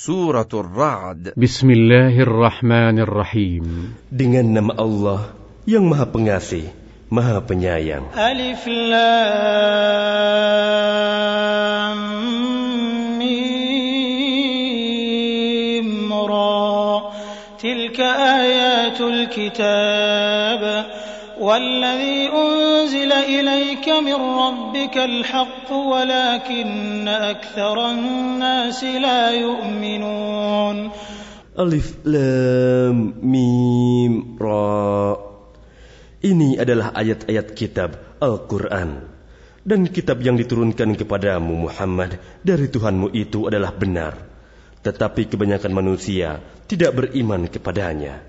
Surah Ar-Ra'd Bismillahirrahmanirrahim. Dengan nama Allah yang Maha Pengasih, Maha Penyayang. Alif Lam Mim Ra. Tilka ayatul kitab. والذي أنزل إليك من ربك الحق ولكن أكثر الناس لا يؤمنون Alif Lam Mim Ra. Ini adalah ayat-ayat kitab Al-Quran. Dan kitab yang diturunkan kepadamu Muhammad dari Tuhanmu itu adalah benar. Tetapi kebanyakan manusia tidak beriman kepadanya.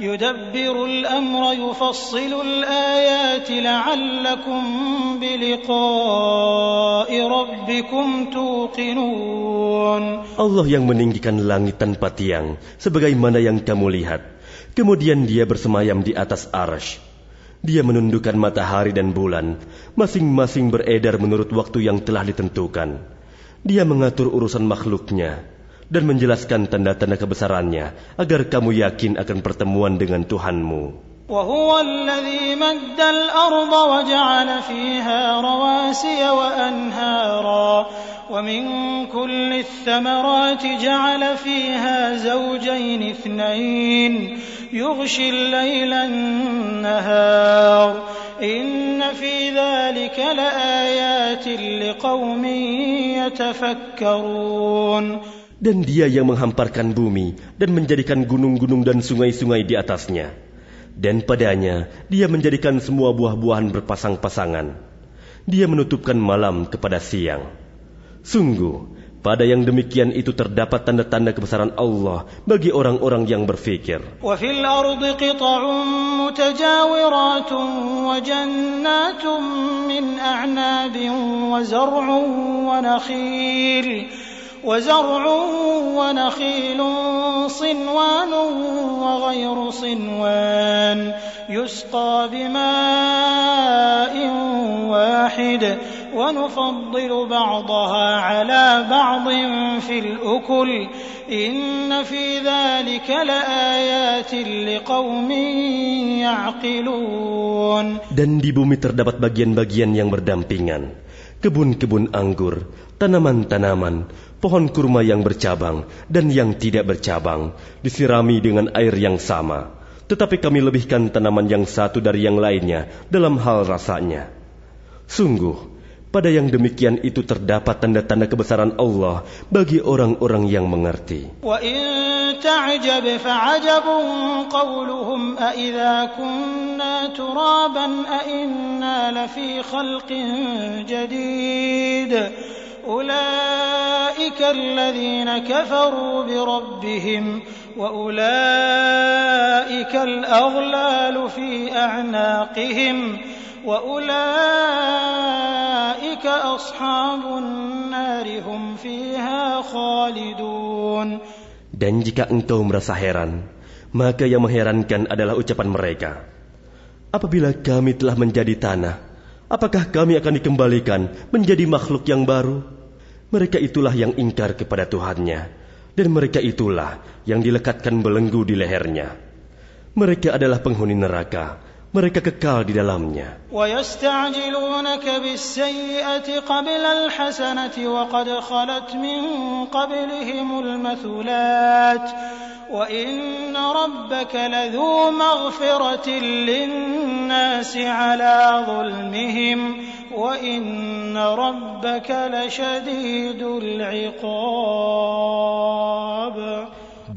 يدبر الامر يفصل الايات لعلكم بلقاء ربكم توقنون Allah yang meninggikan langit tanpa tiang, sebagaimana yang kamu lihat. Kemudian dia bersemayam di atas arash. Dia menundukkan matahari dan bulan, masing-masing beredar menurut waktu yang telah ditentukan. Dia mengatur urusan makhluknya Dan menjelaskan tanda-tanda kebesarannya agar kamu yakin akan pertemuan dengan Tuhanmu. وهو الذي مد الأرض وجعل فيها رواسي وأنهارا ومن كل الثمرات جعل فيها زوجين اثنين يغشي الليل النهار إن في ذلك لآيات لقوم يتفكرون Dan dia yang menghamparkan bumi dan menjadikan gunung-gunung dan sungai-sungai di atasnya. Dan padanya dia menjadikan semua buah-buahan berpasang-pasangan. Dia menutupkan malam kepada siang. Sungguh, pada yang demikian itu terdapat tanda-tanda kebesaran Allah bagi orang-orang yang berfikir. وفي الأرض قطع متجاورات وجنات من أعناب وزرع ونخيل وزرع ونخيل صنوان وغير صنوان يسقى بماء واحد ونفضل بعضها على بعض في الأكل إن في ذلك لآيات لقوم يعقلون Dan di bumi terdapat bagian-bagian yang berdampingan. kebun-kebun anggur, tanaman-tanaman, pohon kurma yang bercabang dan yang tidak bercabang, disirami dengan air yang sama. Tetapi kami lebihkan tanaman yang satu dari yang lainnya dalam hal rasanya. Sungguh, pada yang demikian itu terdapat tanda-tanda kebesaran Allah bagi orang-orang yang mengerti. Wa in تعجب فعجب قولهم أإذا كنا ترابا أإنا لفي خلق جديد أولئك الذين كفروا بربهم وأولئك الأغلال في أعناقهم وأولئك أصحاب النار هم فيها خالدون Dan jika engkau merasa heran, maka yang mengherankan adalah ucapan mereka. Apabila kami telah menjadi tanah, apakah kami akan dikembalikan menjadi makhluk yang baru? Mereka itulah yang ingkar kepada Tuhannya, dan mereka itulah yang dilekatkan belenggu di lehernya. Mereka adalah penghuni neraka, mereka kekal di dalamnya. ويستعجلونك بالسيئة قبل الحسنة وقد خلت من قبلهم المثلات وإن ربك لذو مغفرة للناس على ظلمهم وإن ربك لشديد العقاب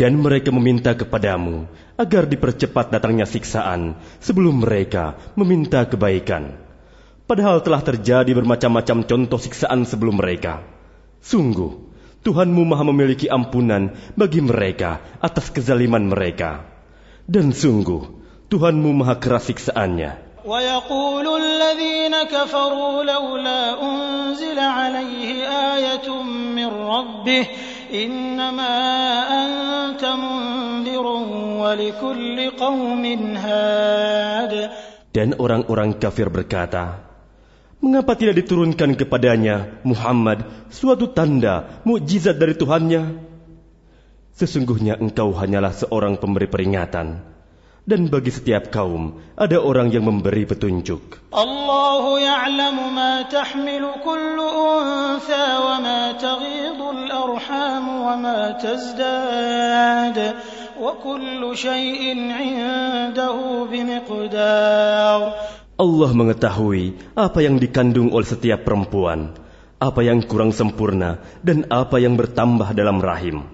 Dan mereka meminta kepadamu agar dipercepat datangnya siksaan sebelum mereka meminta kebaikan. Padahal telah terjadi bermacam-macam contoh siksaan sebelum mereka. Sungguh, Tuhanmu maha memiliki ampunan bagi mereka atas kezaliman mereka. Dan sungguh, Tuhanmu maha keras siksaannya. ويقول الذين كفروا لولا أنزل عليه آية من ربه إنما أنت منذر ولكل قوم هاد Dan orang-orang kafir berkata, Mengapa tidak diturunkan kepadanya Muhammad suatu tanda mukjizat dari Tuhannya? Sesungguhnya engkau hanyalah seorang pemberi peringatan. dan bagi setiap kaum ada orang yang memberi petunjuk. Allah mengetahui apa yang dikandung oleh setiap perempuan, apa yang kurang sempurna dan apa yang bertambah dalam rahim.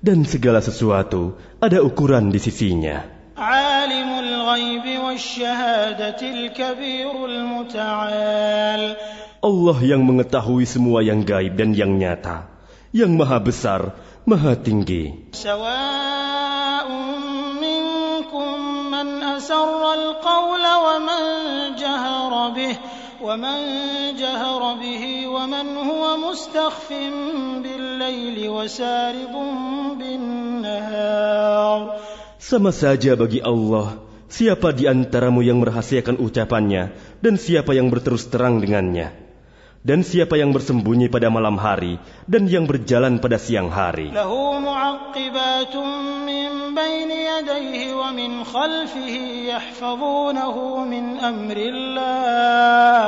Dan segala sesuatu ada ukuran di sisinya. عالم الغيب والشهادة الكبير المتعال Allah yang mengetahui semua yang gaib dan yang nyata, yang maha besar, maha tinggi. سواء منكم من أسر القول ومن جهر به ومن جهر به ومن هو مستخف بالليل وسارب بالنهار Sama saja bagi Allah, siapa di antaramu yang merahasiakan ucapannya, dan siapa yang berterus terang dengannya, dan siapa yang bersembunyi pada malam hari, dan yang berjalan pada siang hari. له معقبات من بين يديه ومن خلفه يحفظونه من أمر الله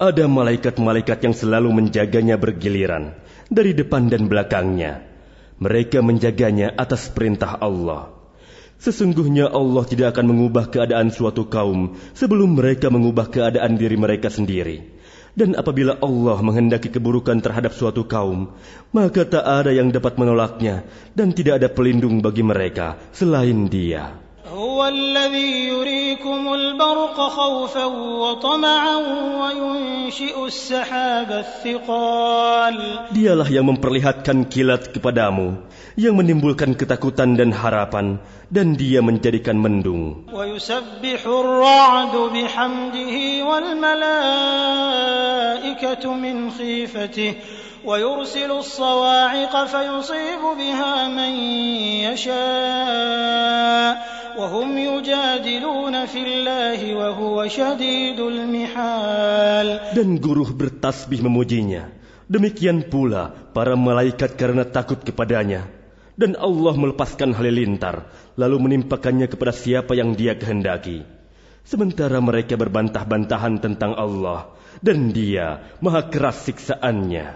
ada malaikat-malaikat yang selalu menjaganya bergiliran, dari depan dan belakangnya. Mereka menjaganya atas perintah Allah. Sesungguhnya Allah tidak akan mengubah keadaan suatu kaum sebelum mereka mengubah keadaan diri mereka sendiri. Dan apabila Allah menghendaki keburukan terhadap suatu kaum, maka tak ada yang dapat menolaknya dan tidak ada pelindung bagi mereka selain Dia. هو الذي يريكم البرق خوفا وطمعا وينشئ السحاب الثقال Dialah yang memperlihatkan kilat kepadamu, yang menimbulkan ketakutan dan harapan, dan dia menjadikan mendung. ويسبح الرعد بحمده والملائكة من خيفته ويرسل الصواعق فيصيب بها من يشاء وهم يجادلون في الله وهو شديد المحال Dan guruh bertasbih memujinya. Demikian pula para malaikat karena takut kepadanya. Dan Allah melepaskan halilintar, lalu menimpakannya kepada siapa yang dia kehendaki. Sementara mereka berbantah-bantahan tentang Allah, dan dia maha keras siksaannya.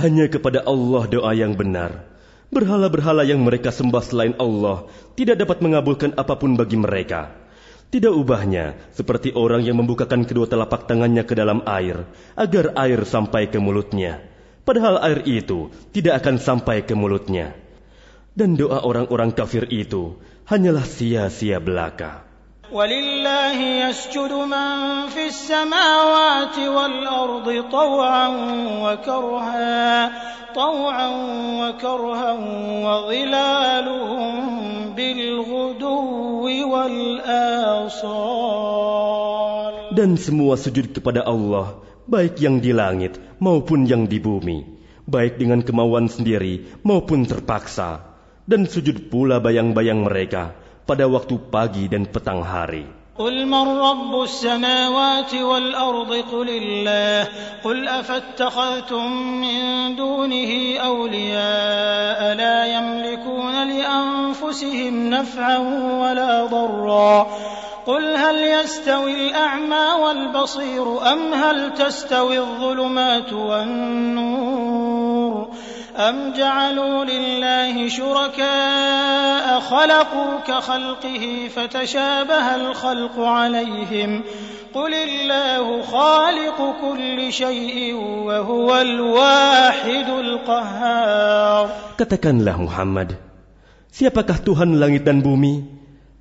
Hanya kepada Allah doa yang benar. Berhala-berhala yang mereka sembah selain Allah tidak dapat mengabulkan apa pun bagi mereka. Tidak ubahnya seperti orang yang membukakan kedua telapak tangannya ke dalam air agar air sampai ke mulutnya. Padahal air itu tidak akan sampai ke mulutnya. Dan doa orang-orang kafir itu hanyalah sia-sia belaka. ولله يسجد من في السماوات والأرض طوعا وكرها طوعا وكرها وظلالهم بالغدو والآصال Dan semua sujud kepada Allah, baik yang di langit maupun yang di bumi, baik dengan kemauan sendiri maupun terpaksa, dan sujud pula bayang-bayang mereka pada waktu pagi dan petang hari. قل من رب السماوات والأرض قل الله قل أفاتخذتم من دونه أولياء لا يملكون لأنفسهم نفعا ولا ضرا قل هل يستوي الأعمى والبصير أم هل تستوي الظلمات والنور أم جعلوا لله شركاء خلقوا كخلقه فتشابه الخلق عليهم قل الله خالق كل شيء وهو الواحد القهار Katakanlah Muhammad, siapakah Tuhan langit dan bumi?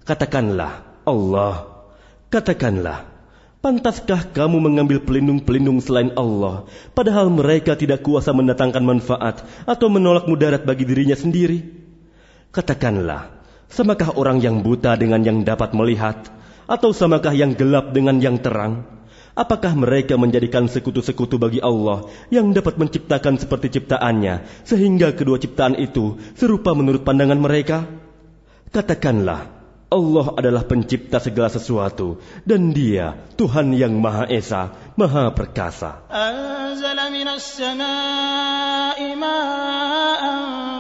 Katakanlah, Allah. Katakanlah, pantaskah kamu mengambil pelindung-pelindung selain Allah, padahal mereka tidak kuasa mendatangkan manfaat atau menolak mudarat bagi dirinya sendiri? Katakanlah, samakah orang yang buta dengan yang dapat melihat, atau samakah yang gelap dengan yang terang? Apakah mereka menjadikan sekutu-sekutu bagi Allah yang dapat menciptakan seperti ciptaannya, sehingga kedua ciptaan itu serupa menurut pandangan mereka? Katakanlah, Allah adalah pencipta segala sesuatu, dan Dia Tuhan yang Maha Esa, Maha Perkasa. أنزل من السماء ماء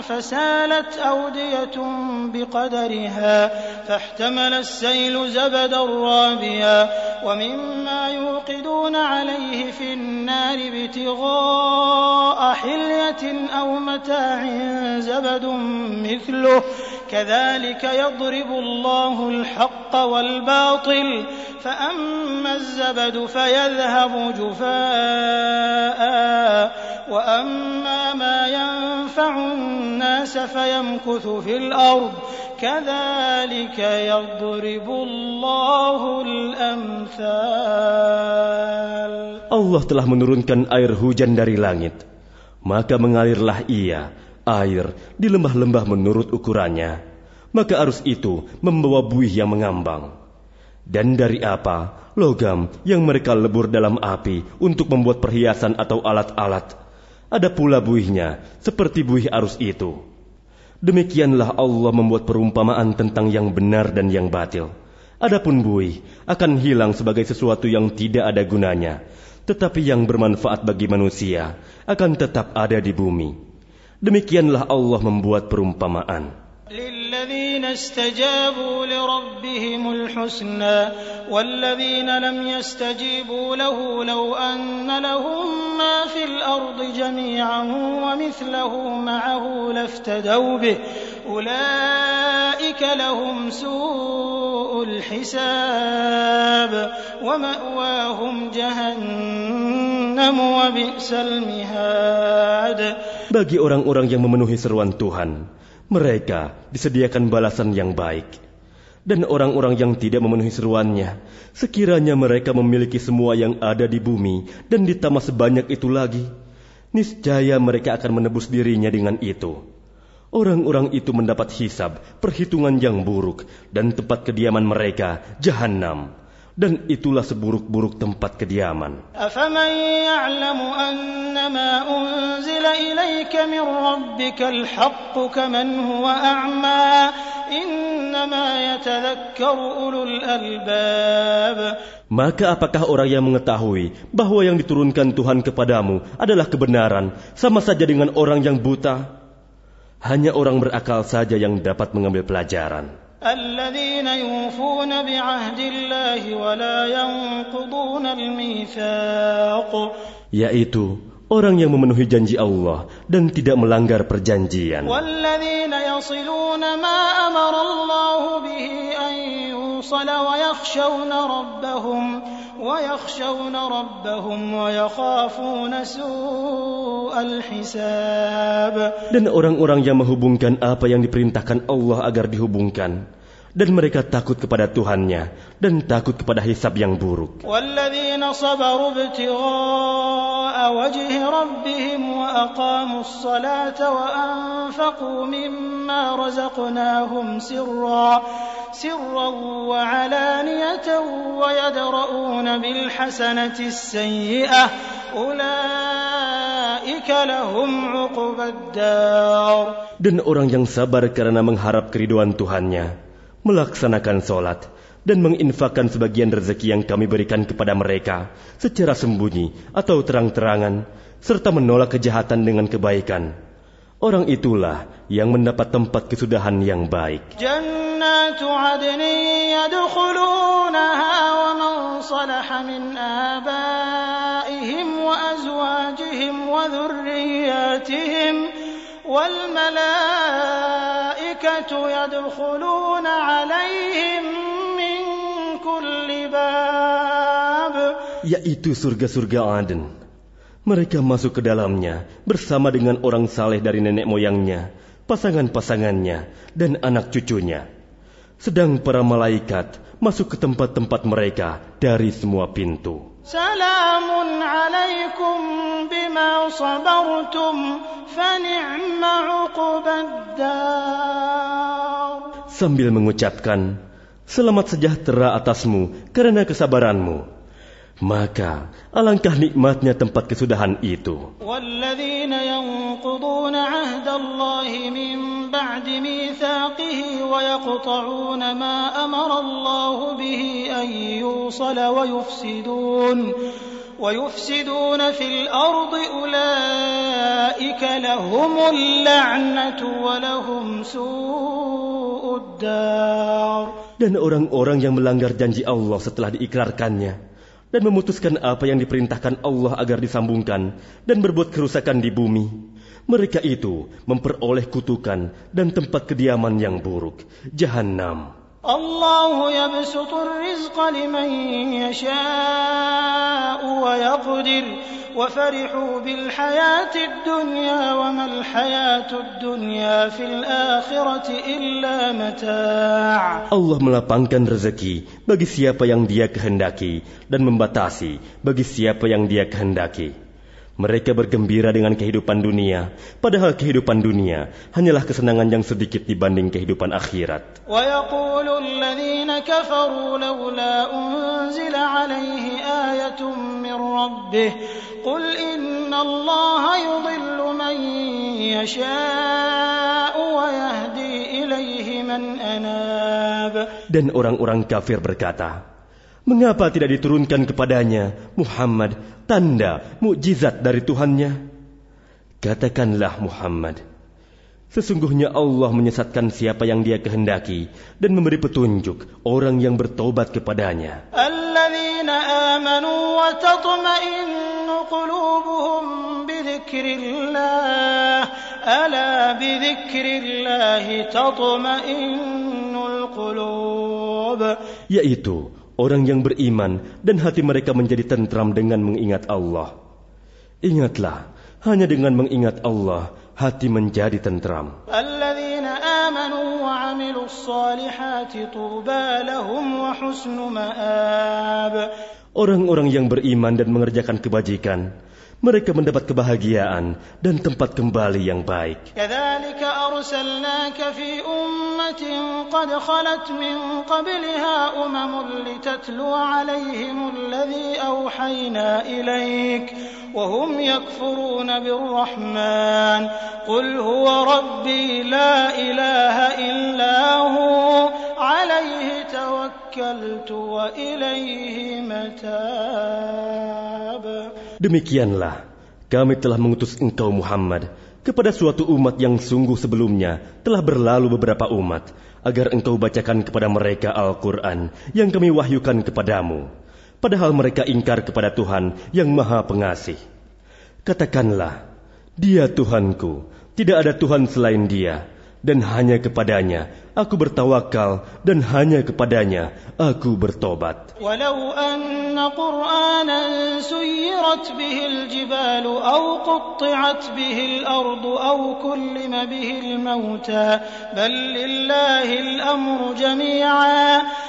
فسالت أودية بقدرها فاحتمل السيل زبدا رابيا ومما يوقدون عليه في النار ابتغاء حلية أو متاع زبد مثله كذلك يضرب الله الحق والباطل فأما الزبد فيذهب جفاء وأما ما ينفع الناس فيمكث في الأرض. كذلك يضرب الله الأمثال. Allah telah menurunkan air hujan dari langit, maka mengalirlah ia, air, di lembah-lembah menurut ukurannya. Maka arus itu membawa buih yang mengambang. Dan dari apa? Logam yang mereka lebur dalam api untuk membuat perhiasan atau alat-alat. Ada pula buihnya, seperti buih arus itu. Demikianlah Allah membuat perumpamaan tentang yang benar dan yang batil. Adapun buih akan hilang sebagai sesuatu yang tidak ada gunanya, tetapi yang bermanfaat bagi manusia akan tetap ada di bumi. Demikianlah Allah membuat perumpamaan. للذين استجابوا لربهم الحسنى والذين لم يستجيبوا له لو أن لهم ما في الأرض جميعا ومثله معه لافتدوا به أولئك لهم سوء الحساب ومأواهم جهنم وبئس المهاد Bagi orang-orang yang memenuhi seruan Tuhan, mereka disediakan balasan yang baik. Dan orang-orang yang tidak memenuhi seruannya, sekiranya mereka memiliki semua yang ada di bumi dan ditambah sebanyak itu lagi, niscaya mereka akan menebus dirinya dengan itu. Orang-orang itu mendapat hisab, perhitungan yang buruk, dan tempat kediaman mereka, jahanam. Dan itulah seburuk-buruk tempat kediaman. Maka apakah orang yang mengetahui bahwa yang diturunkan Tuhan kepadamu adalah kebenaran, sama saja dengan orang yang buta? Hanya orang berakal saja yang dapat mengambil pelajaran. الذين يوفون بعهد الله ولا ينقضون الميثاق Yaitu orang yang memenuhi janji Allah dan tidak melanggar perjanjian. والذين يصلون ما أمر الله به يوصل ويخشون ربهم ويخشون ربهم ويخافون سوء الحساب Dan orang-orang yang menghubungkan apa yang diperintahkan Allah agar dihubungkan. dan mereka takut kepada Tuhannya dan takut kepada hisab yang buruk. Dan orang yang sabar karena mengharap keriduan Tuhannya, melaksanakan sholat, dan menginfakkan sebagian rezeki yang kami berikan kepada mereka secara sembunyi atau terang-terangan, serta menolak kejahatan dengan kebaikan. Orang itulah yang mendapat tempat kesudahan yang baik. جنات عدن يدخلونها ومن صلح من آبائهم وأزواجهم وذرياتهم والملائكة يدخلون عليهم من كل باب Yaitu surga-surga Aden. Mereka masuk ke dalamnya bersama dengan orang saleh dari nenek moyangnya, pasangan-pasangannya, dan anak cucunya. Sedang para malaikat masuk ke tempat-tempat mereka dari semua pintu. سلام عليكم بما صبرتم فنعم عقبى الدار Sambil mengucapkan, Selamat sejahtera atasmu karena kesabaranmu. Maka alangkah nikmatnya tempat kesudahan itu. والذين ينقضون عهد الله من بعد ميثاقه ويقطعون ما أمر الله به أن يوصل ويفسدون ويفسدون في الأرض أولئك لهم اللعنة ولهم سوء الدار Dan orang-orang yang melanggar janji Allah setelah diikrarkannya dan memutuskan apa yang diperintahkan Allah agar disambungkan dan berbuat kerusakan di bumi. mereka itu memperoleh kutukan dan tempat kediaman yang buruk, jahanam. Allah Allah melapangkan rezeki bagi siapa yang dia kehendaki dan membatasi bagi siapa yang dia kehendaki. Mereka bergembira dengan kehidupan dunia, padahal kehidupan dunia hanyalah kesenangan yang sedikit dibanding kehidupan akhirat. Dan orang-orang kafir berkata, Mengapa tidak diturunkan kepadanya Muhammad tanda mukjizat dari Tuhannya? Katakanlah Muhammad, sesungguhnya Allah menyesatkan siapa yang Dia kehendaki dan memberi petunjuk orang yang bertobat kepadanya. Yaitu orang yang beriman dan hati mereka menjadi tentram dengan mengingat Allah. Ingatlah, hanya dengan mengingat Allah hati menjadi tentram. Orang-orang yang beriman dan mengerjakan kebajikan, mereka mendapat kebahagiaan dan tempat kembali yang baik. قد خلت من قبلها أمم لتتلو عليهم الذي أوحينا إليك وهم يكفرون بالرحمن قل هو ربي لا إله إلا هو عليه توكلت وإليه متاب Demikianlah, kami telah mengutus engkau Muhammad kepada suatu umat yang sungguh sebelumnya telah berlalu beberapa umat, agar engkau bacakan kepada mereka Al-Quran yang kami wahyukan kepadamu. Padahal mereka ingkar kepada Tuhan yang maha pengasih. Katakanlah, dia Tuhanku, tidak ada Tuhan selain dia, dan hanya kepadanya. Aku bertawakal dan hanya kepadanya. Aku bertobat. Walau anna qur'anan suyirat bihi aljibal aw qutti'at bihi alard aw kullima bihi almauta bal lillahi alamru jami'a.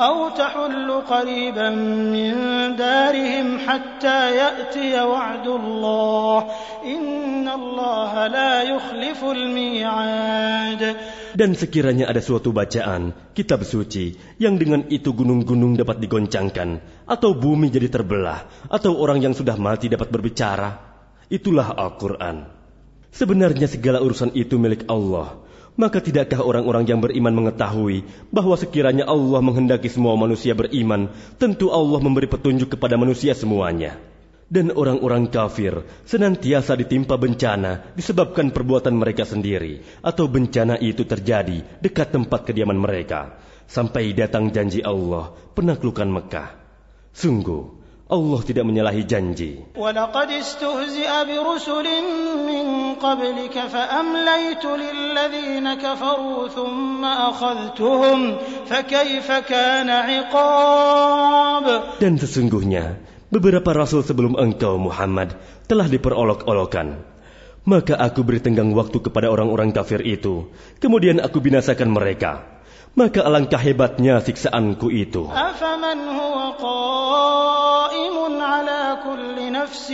أو تحل قريبا من دارهم حتى يأتي وعد الله إن الله لا يخلف الميعاد Dan sekiranya ada suatu bacaan, kitab suci, yang dengan itu gunung-gunung dapat digoncangkan, atau bumi jadi terbelah, atau orang yang sudah mati dapat berbicara, itulah Al-Quran. Sebenarnya segala urusan itu milik Allah, maka tidakkah orang-orang yang beriman mengetahui bahwa sekiranya Allah menghendaki semua manusia beriman, tentu Allah memberi petunjuk kepada manusia semuanya. Dan orang-orang kafir senantiasa ditimpa bencana disebabkan perbuatan mereka sendiri, atau bencana itu terjadi dekat tempat kediaman mereka, sampai datang janji Allah penaklukan Mekah. Sungguh, Allah tidak menyalahi janji. Dan sesungguhnya, beberapa rasul sebelum engkau Muhammad telah diperolok-olokan. Maka aku beri tenggang waktu kepada orang-orang kafir itu, kemudian aku binasakan mereka. Maka alangkah hebatnya siksaanku itu. نفس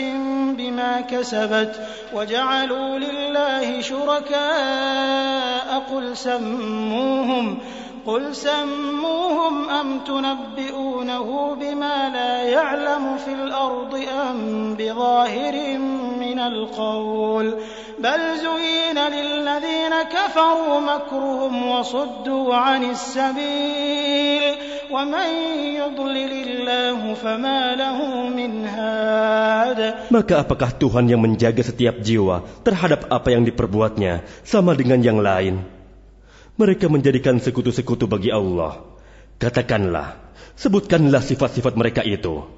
بما كسبت وجعلوا لله شركاء قل سموهم قل سموهم أم تنبئونه بما لا يعلم في الأرض أم بظاهر من القول بل زين للذين كفروا مكرهم وصدوا عن السبيل ومن يضلل الله فما له من هاد Maka apakah Tuhan yang menjaga setiap jiwa terhadap apa yang diperbuatnya sama dengan yang lain? Mereka menjadikan sekutu-sekutu bagi Allah. Katakanlah, sebutkanlah sifat-sifat mereka itu.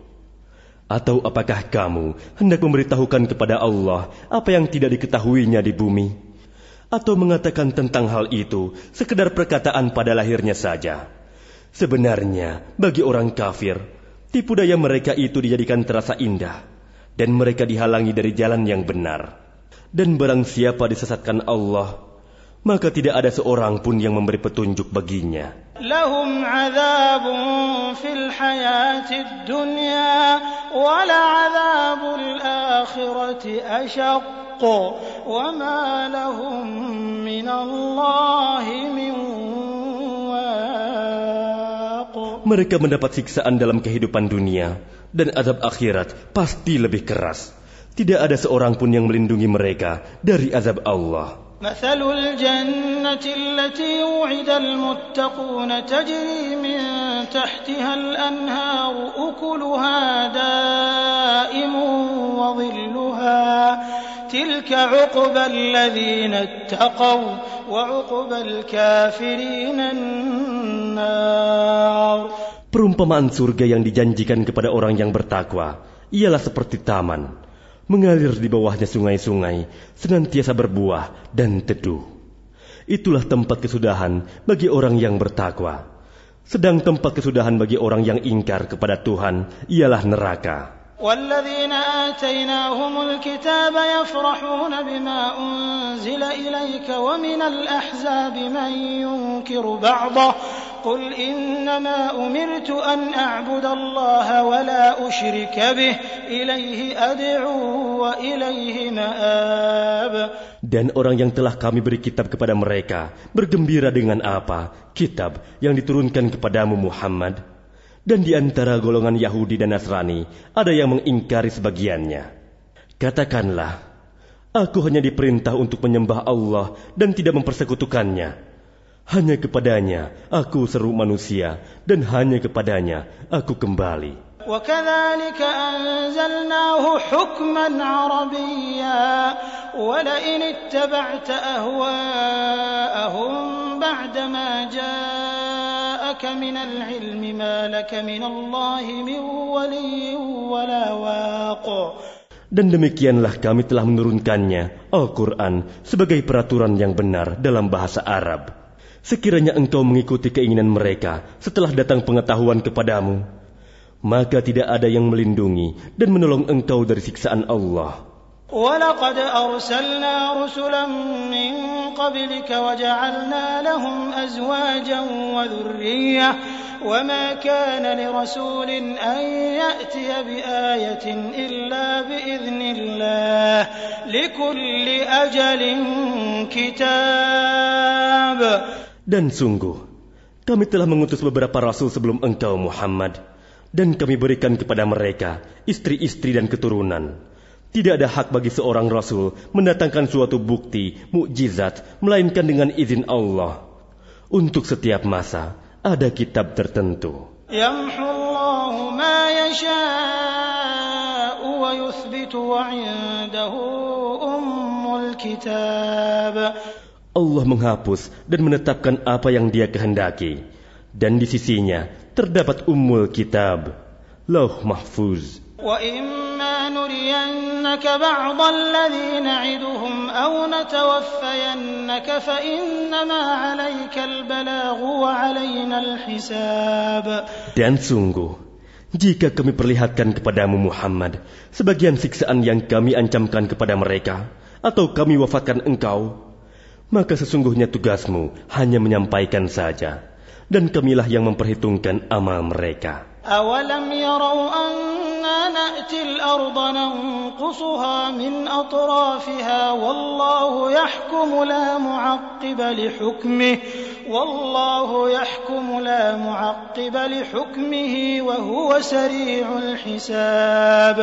Atau apakah kamu hendak memberitahukan kepada Allah apa yang tidak diketahuinya di bumi? Atau mengatakan tentang hal itu sekedar perkataan pada lahirnya saja? Sebenarnya, bagi orang kafir, tipu daya mereka itu dijadikan terasa indah, dan mereka dihalangi dari jalan yang benar. Dan barang siapa disesatkan Allah, maka tidak ada seorang pun yang memberi petunjuk baginya. Mereka mendapat siksaan dalam kehidupan dunia dan azab akhirat pasti lebih keras. Tidak ada seorang pun yang melindungi mereka dari azab Allah. مثل الجنة التي وعد المتقون تجري من تحتها الأنهار أكلها دائم وظلها تلك عقبى الذين اتقوا وعقبى الكافرين النار. Perumpamaan surga yang dijanjikan kepada orang yang bertakwa ialah seperti taman, mengalir di bawahnya sungai-sungai, senantiasa berbuah dan teduh. Itulah tempat kesudahan bagi orang yang bertakwa. Sedang tempat kesudahan bagi orang yang ingkar kepada Tuhan ialah neraka. والذين آتيناهم الكتاب يفرحون بما أنزل إليك ومن الأحزاب من ينكر بعضه قل إنما أمرت أن أعبد الله ولا أشرك به إليه أدعو وإليه مآب Dan orang yang telah kami beri kitab kepada mereka bergembira dengan apa? Kitab yang diturunkan kepadamu Muhammad. Dan di antara golongan Yahudi dan Nasrani ada yang mengingkari sebagiannya. Katakanlah, aku hanya diperintah untuk menyembah Allah dan tidak mempersekutukannya. Hanya kepadanya aku seru manusia dan hanya kepadanya aku kembali. وكذلك أنزلناه حكما عربيا ولئن اتبعت أهواءهم بعدما جاءك من العلم ما لك من الله من ولي ولا واق Dan demikianlah kami telah menurunkannya, Al-Quran, sebagai peraturan yang benar dalam bahasa Arab. Sekiranya engkau mengikuti keinginan mereka setelah datang pengetahuan kepadamu, maka tidak ada yang melindungi dan menolong engkau dari siksaan Allah. ولقد أرسلنا رسلا من قبلك وجعلنا لهم أزواجا وذرية وما كان لرسول أن يأتي بآية إلا بإذن الله لكل أجل كتاب dan sungguh, kami telah mengutus beberapa rasul sebelum engkau Muhammad, dan kami berikan kepada mereka istri-istri dan keturunan. Tidak ada hak bagi seorang rasul mendatangkan suatu bukti, mukjizat, melainkan dengan izin Allah. Untuk setiap masa ada kitab tertentu. يمحو الله ما يشاء ويثبت وعنده أم الكتاب Allah menghapus dan menetapkan apa yang dia kehendaki. Dan di sisinya terdapat ummul kitab, lauh mahfuz. وإما نرينك بعض الذي نعدهم أو نتوفينك فإنما عليك البلاغ وعلينا الحساب Dan sungguh, jika kami perlihatkan kepadamu Muhammad sebagian siksaan yang kami ancamkan kepada mereka, atau kami wafatkan engkau, maka sesungguhnya tugasmu hanya menyampaikan saja. Dan kamilah yang memperhitungkan amal mereka. Awalam yarau anna nanqusuha min atrafiha wallahu yahkumu la mu'aqqiba والله يحكم لا معقب لحكمه وهو سريع الحساب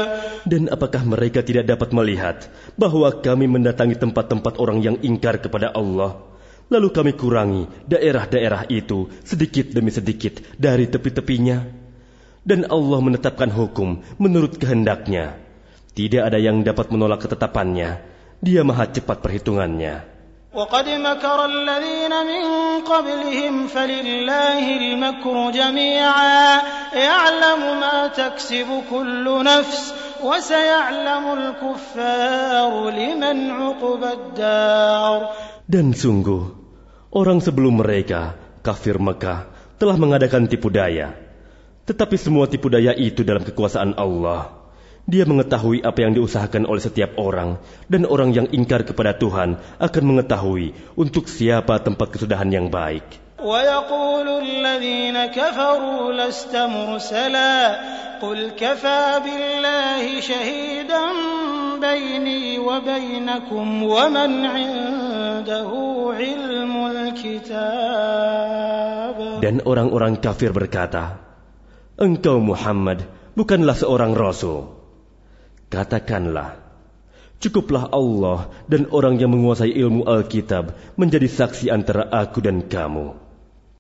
Dan apakah mereka tidak dapat melihat bahwa kami mendatangi tempat-tempat orang yang ingkar kepada Allah, lalu kami kurangi daerah-daerah itu sedikit demi sedikit dari tepi-tepinya? Dan Allah menetapkan hukum menurut kehendaknya. Tidak ada yang dapat menolak ketetapannya. Dia maha cepat perhitungannya. وقد مكر الذين من قبلهم فلله المكر جميعا يعلم ما تكسب كل نفس وسيعلم الكفار لمن عقبى الدار Dan sungguh, orang sebelum mereka, kafir Mekah, telah mengadakan tipu daya. Tetapi semua tipu daya itu dalam kekuasaan Allah. Dia mengetahui apa yang diusahakan oleh setiap orang, dan orang yang ingkar kepada Tuhan akan mengetahui untuk siapa tempat kesudahan yang baik. ويقول الذين كفروا لست مرسلا قل كفى بالله شهيدا بيني وبينكم ومن عنده علم الكتاب Dan orang-orang kafir berkata, Engkau Muhammad bukanlah seorang rasul. Katakanlah, cukuplah Allah dan orang yang menguasai ilmu Alkitab menjadi saksi antara aku dan kamu.